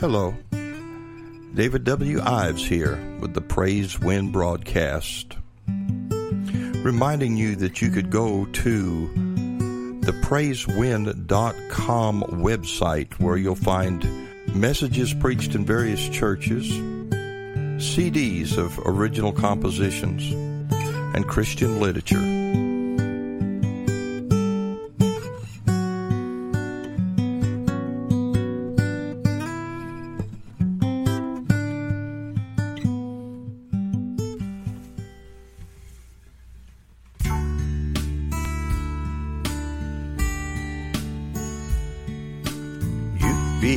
Hello. David W. Ives here with the Praise Wind broadcast. Reminding you that you could go to the praisewind.com website where you'll find messages preached in various churches, CDs of original compositions, and Christian literature.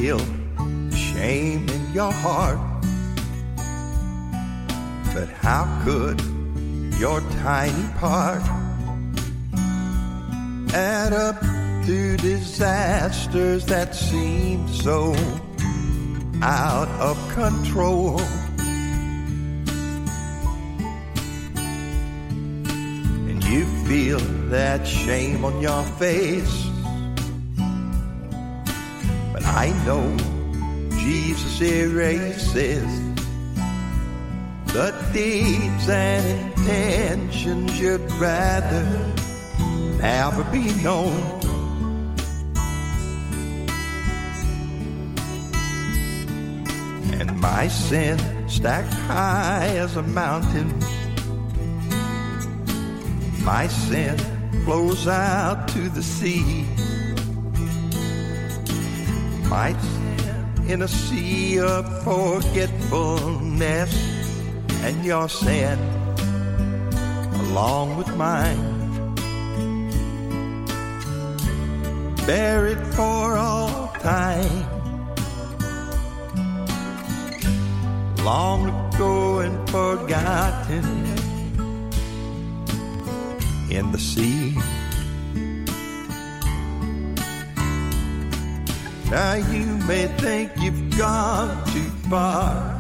Feel shame in your heart. But how could your tiny part add up to disasters that seem so out of control? And you feel that shame on your face I know Jesus erases the deeds and intentions you'd rather never be known. And my sin stacked high as a mountain. My sin flows out to the sea might in a sea of forgetfulness, and your sin along with mine. It for all time. Long ago and forgotten in the sea. Now you may think you've gone too far,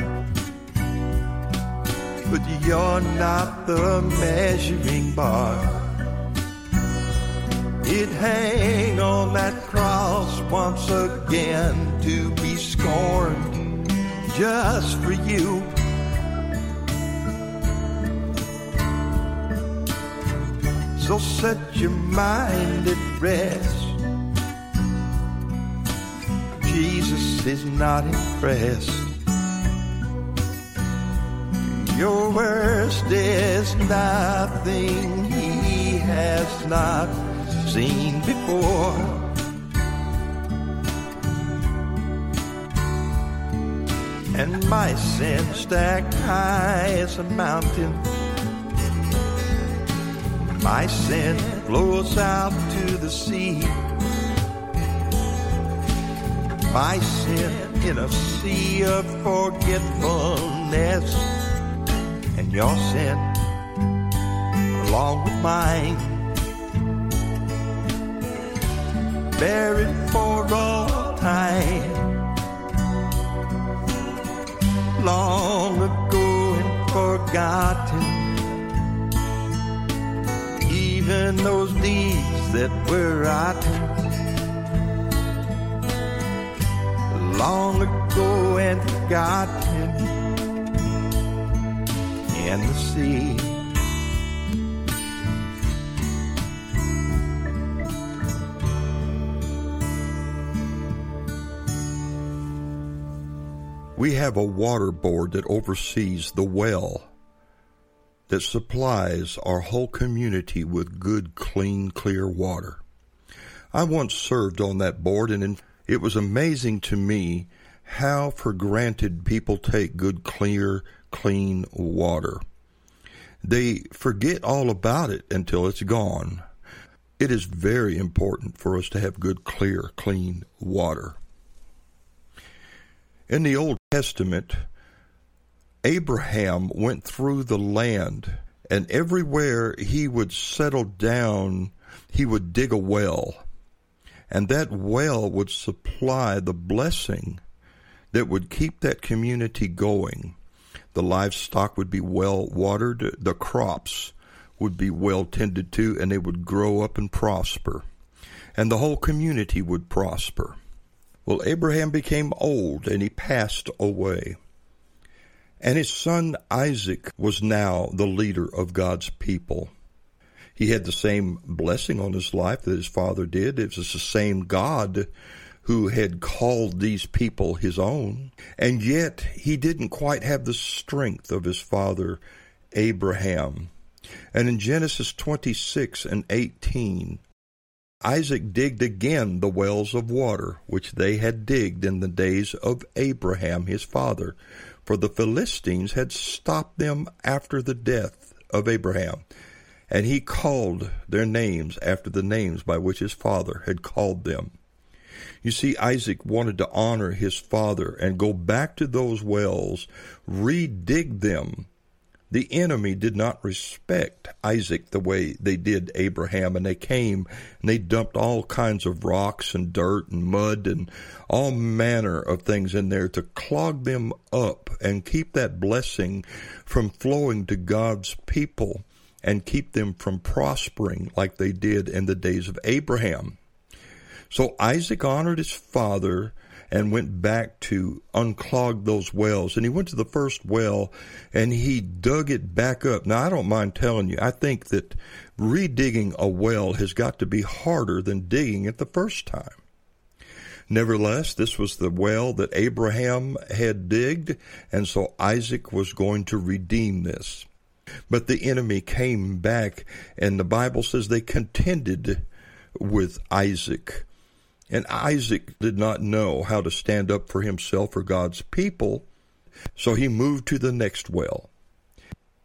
but you're not the measuring bar. It hang on that cross once again to be scorned just for you. So set your mind at rest Jesus is not impressed. Your worst is nothing he has not seen before. And my sin stacked high as a mountain. My sin flows out to the sea my sin in a sea of forgetfulness, and your sin along with mine. Buried for all time. Long ago and forgotten, even those deeds that were rotten long ago and forgotten in the sea. We have a water board that oversees the well that supplies our whole community with good, clean, clear water. I once served on that board and in it was amazing to me how for granted people take good, clear, clean water. They forget all about it until it's gone. It is very important for us to have good, clear, clean water. In the Old Testament, Abraham went through the land, and everywhere he would settle down, he would dig a well and that well would supply the blessing that would keep that community going. The livestock would be well watered, the crops would be well tended to, and they would grow up and prosper. And the whole community would prosper. Well, Abraham became old and he passed away. And his son Isaac was now the leader of God's people. He had the same blessing on his life that his father did. It was the same God who had called these people his own. And yet he didn't quite have the strength of his father Abraham. And in Genesis 26 and 18, Isaac digged again the wells of water which they had digged in the days of Abraham his father, for the Philistines had stopped them after the death of Abraham. And he called their names after the names by which his father had called them. You see, Isaac wanted to honor his father and go back to those wells, redig them, the enemy did not respect Isaac the way they did Abraham, and they came and they dumped all kinds of rocks and dirt and mud and all manner of things in there to clog them up and keep that blessing from flowing to God's people and keep them from prospering like they did in the days of Abraham. So Isaac honored his father and went back to unclog those wells. And he went to the first well and he dug it back up. Now, I don't mind telling you, I think that redigging a well has got to be harder than digging it the first time. Nevertheless, this was the well that Abraham had digged, and so Isaac was going to redeem this. But the enemy came back, and the Bible says they contended with Isaac. And Isaac did not know how to stand up for himself or God's people, so he moved to the next well.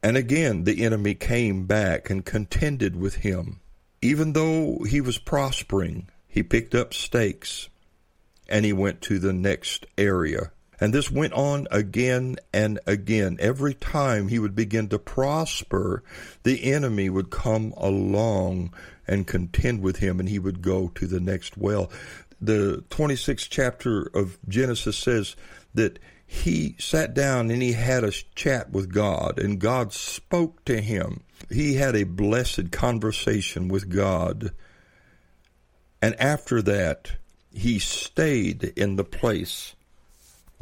And again the enemy came back and contended with him. Even though he was prospering, he picked up stakes and he went to the next area. And this went on again and again. Every time he would begin to prosper, the enemy would come along and contend with him, and he would go to the next well. The 26th chapter of Genesis says that he sat down and he had a chat with God, and God spoke to him. He had a blessed conversation with God. And after that, he stayed in the place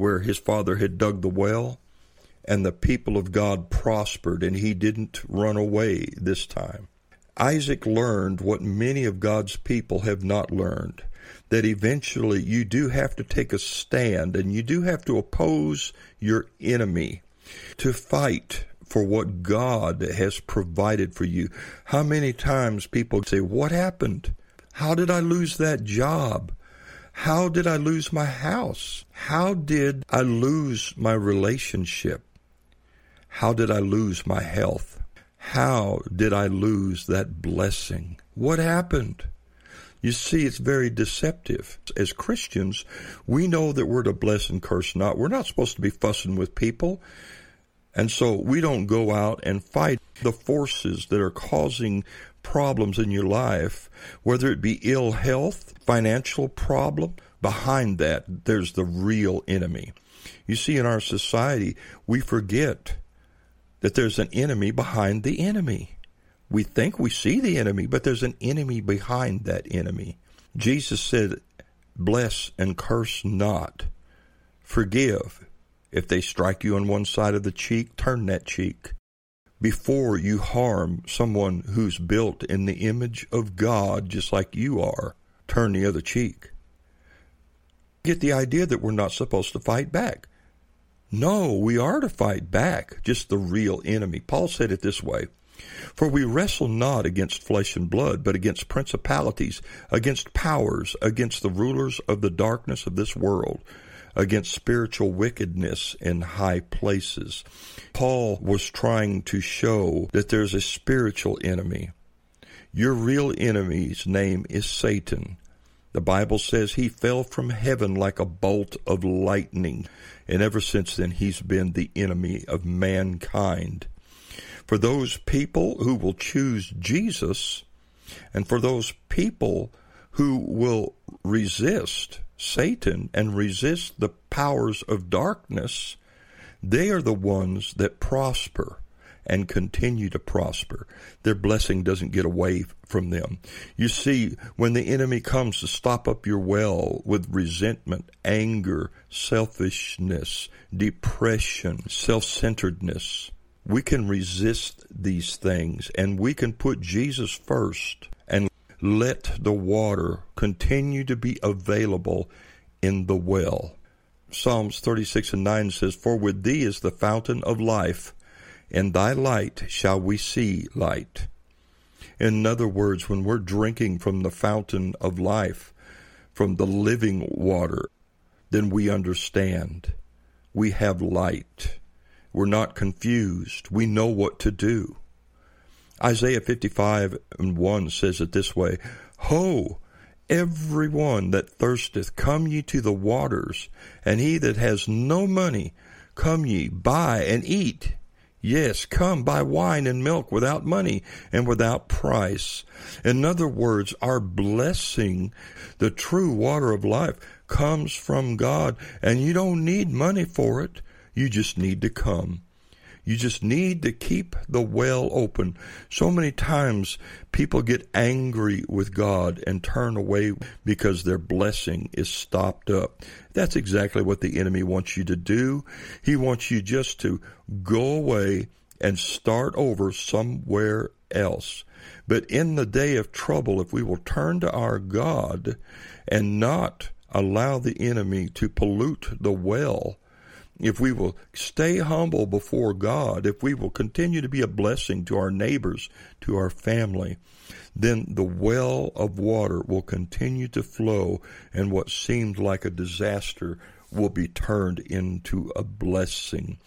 where his father had dug the well, and the people of God prospered, and he didn't run away this time. Isaac learned what many of God's people have not learned that eventually you do have to take a stand and you do have to oppose your enemy to fight for what God has provided for you. How many times people say, What happened? How did I lose that job? How did I lose my house? How did I lose my relationship? How did I lose my health? How did I lose that blessing? What happened? You see, it's very deceptive. As Christians, we know that we're to bless and curse not. We're not supposed to be fussing with people. And so we don't go out and fight the forces that are causing problems in your life, whether it be ill health, financial problem. Behind that, there's the real enemy. You see, in our society, we forget that there's an enemy behind the enemy. We think we see the enemy, but there's an enemy behind that enemy. Jesus said, Bless and curse not. Forgive. If they strike you on one side of the cheek, turn that cheek. Before you harm someone who's built in the image of God, just like you are, turn the other cheek. Get the idea that we're not supposed to fight back. No, we are to fight back, just the real enemy. Paul said it this way For we wrestle not against flesh and blood, but against principalities, against powers, against the rulers of the darkness of this world, against spiritual wickedness in high places. Paul was trying to show that there's a spiritual enemy. Your real enemy's name is Satan. The Bible says he fell from heaven like a bolt of lightning, and ever since then he's been the enemy of mankind. For those people who will choose Jesus, and for those people who will resist Satan and resist the powers of darkness, they are the ones that prosper and continue to prosper. Their blessing doesn't get away from them. You see, when the enemy comes to stop up your well with resentment, anger, selfishness, depression, self-centeredness, we can resist these things and we can put Jesus first and let the water continue to be available in the well. Psalms 36 and 9 says, For with thee is the fountain of life, and thy light shall we see light. In other words, when we're drinking from the fountain of life, from the living water, then we understand. We have light. We're not confused. We know what to do. Isaiah 55 and 1 says it this way Ho! Every one that thirsteth, come ye to the waters, and he that has no money, come ye, buy and eat. Yes, come buy wine and milk without money and without price. In other words, our blessing, the true water of life, comes from God, and you don't need money for it. You just need to come. You just need to keep the well open. So many times people get angry with God and turn away because their blessing is stopped up. That's exactly what the enemy wants you to do. He wants you just to go away and start over somewhere else. But in the day of trouble, if we will turn to our God and not allow the enemy to pollute the well, if we will stay humble before God, if we will continue to be a blessing to our neighbors, to our family, then the well of water will continue to flow, and what seemed like a disaster will be turned into a blessing.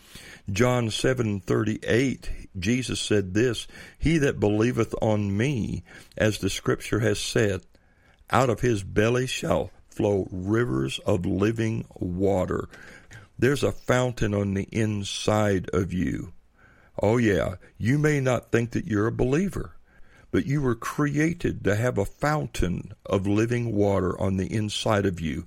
John 7:38 Jesus said this, he that believeth on me as the scripture has said, out of his belly shall flow rivers of living water. There's a fountain on the inside of you. Oh, yeah, you may not think that you're a believer, but you were created to have a fountain of living water on the inside of you.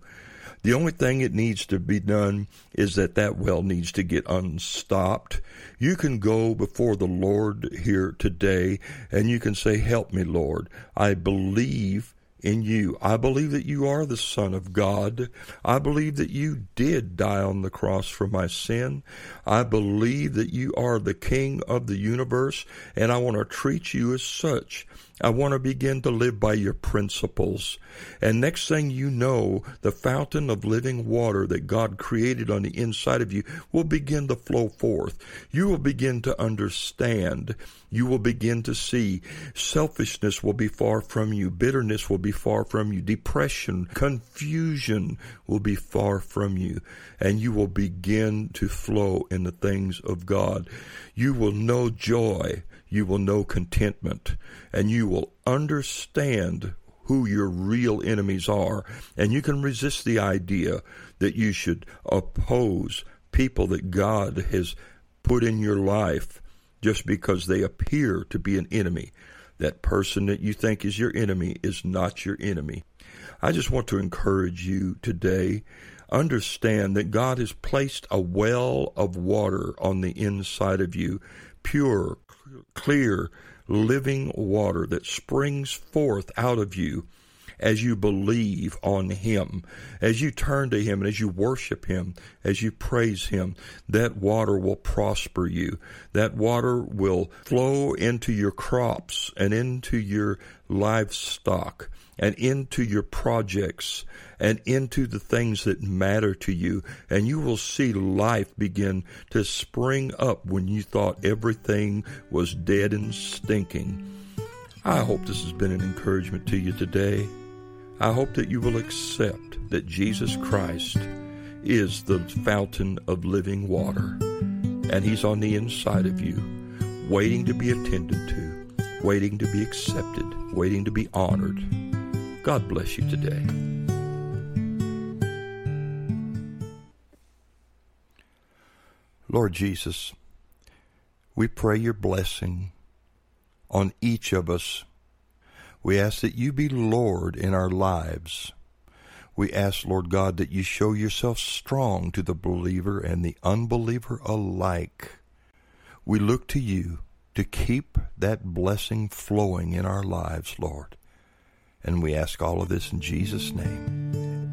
The only thing that needs to be done is that that well needs to get unstopped. You can go before the Lord here today and you can say, Help me, Lord. I believe in you. I believe that you are the Son of God. I believe that you did die on the cross for my sin. I believe that you are the King of the universe, and I want to treat you as such. I want to begin to live by your principles. And next thing you know, the fountain of living water that God created on the inside of you will begin to flow forth. You will begin to understand. You will begin to see. Selfishness will be far from you. Bitterness will be far from you. Depression, confusion will be far from you. And you will begin to flow in the things of God. You will know joy you will know contentment and you will understand who your real enemies are. And you can resist the idea that you should oppose people that God has put in your life just because they appear to be an enemy. That person that you think is your enemy is not your enemy. I just want to encourage you today. Understand that God has placed a well of water on the inside of you, pure, clear, living water that springs forth out of you as you believe on Him, as you turn to Him, and as you worship Him, as you praise Him, that water will prosper you. That water will flow into your crops and into your livestock and into your projects and into the things that matter to you. And you will see life begin to spring up when you thought everything was dead and stinking. I hope this has been an encouragement to you today. I hope that you will accept that Jesus Christ is the fountain of living water, and He's on the inside of you, waiting to be attended to, waiting to be accepted, waiting to be honored. God bless you today. Lord Jesus, we pray your blessing on each of us. We ask that you be Lord in our lives. We ask, Lord God, that you show yourself strong to the believer and the unbeliever alike. We look to you to keep that blessing flowing in our lives, Lord. And we ask all of this in Jesus' name.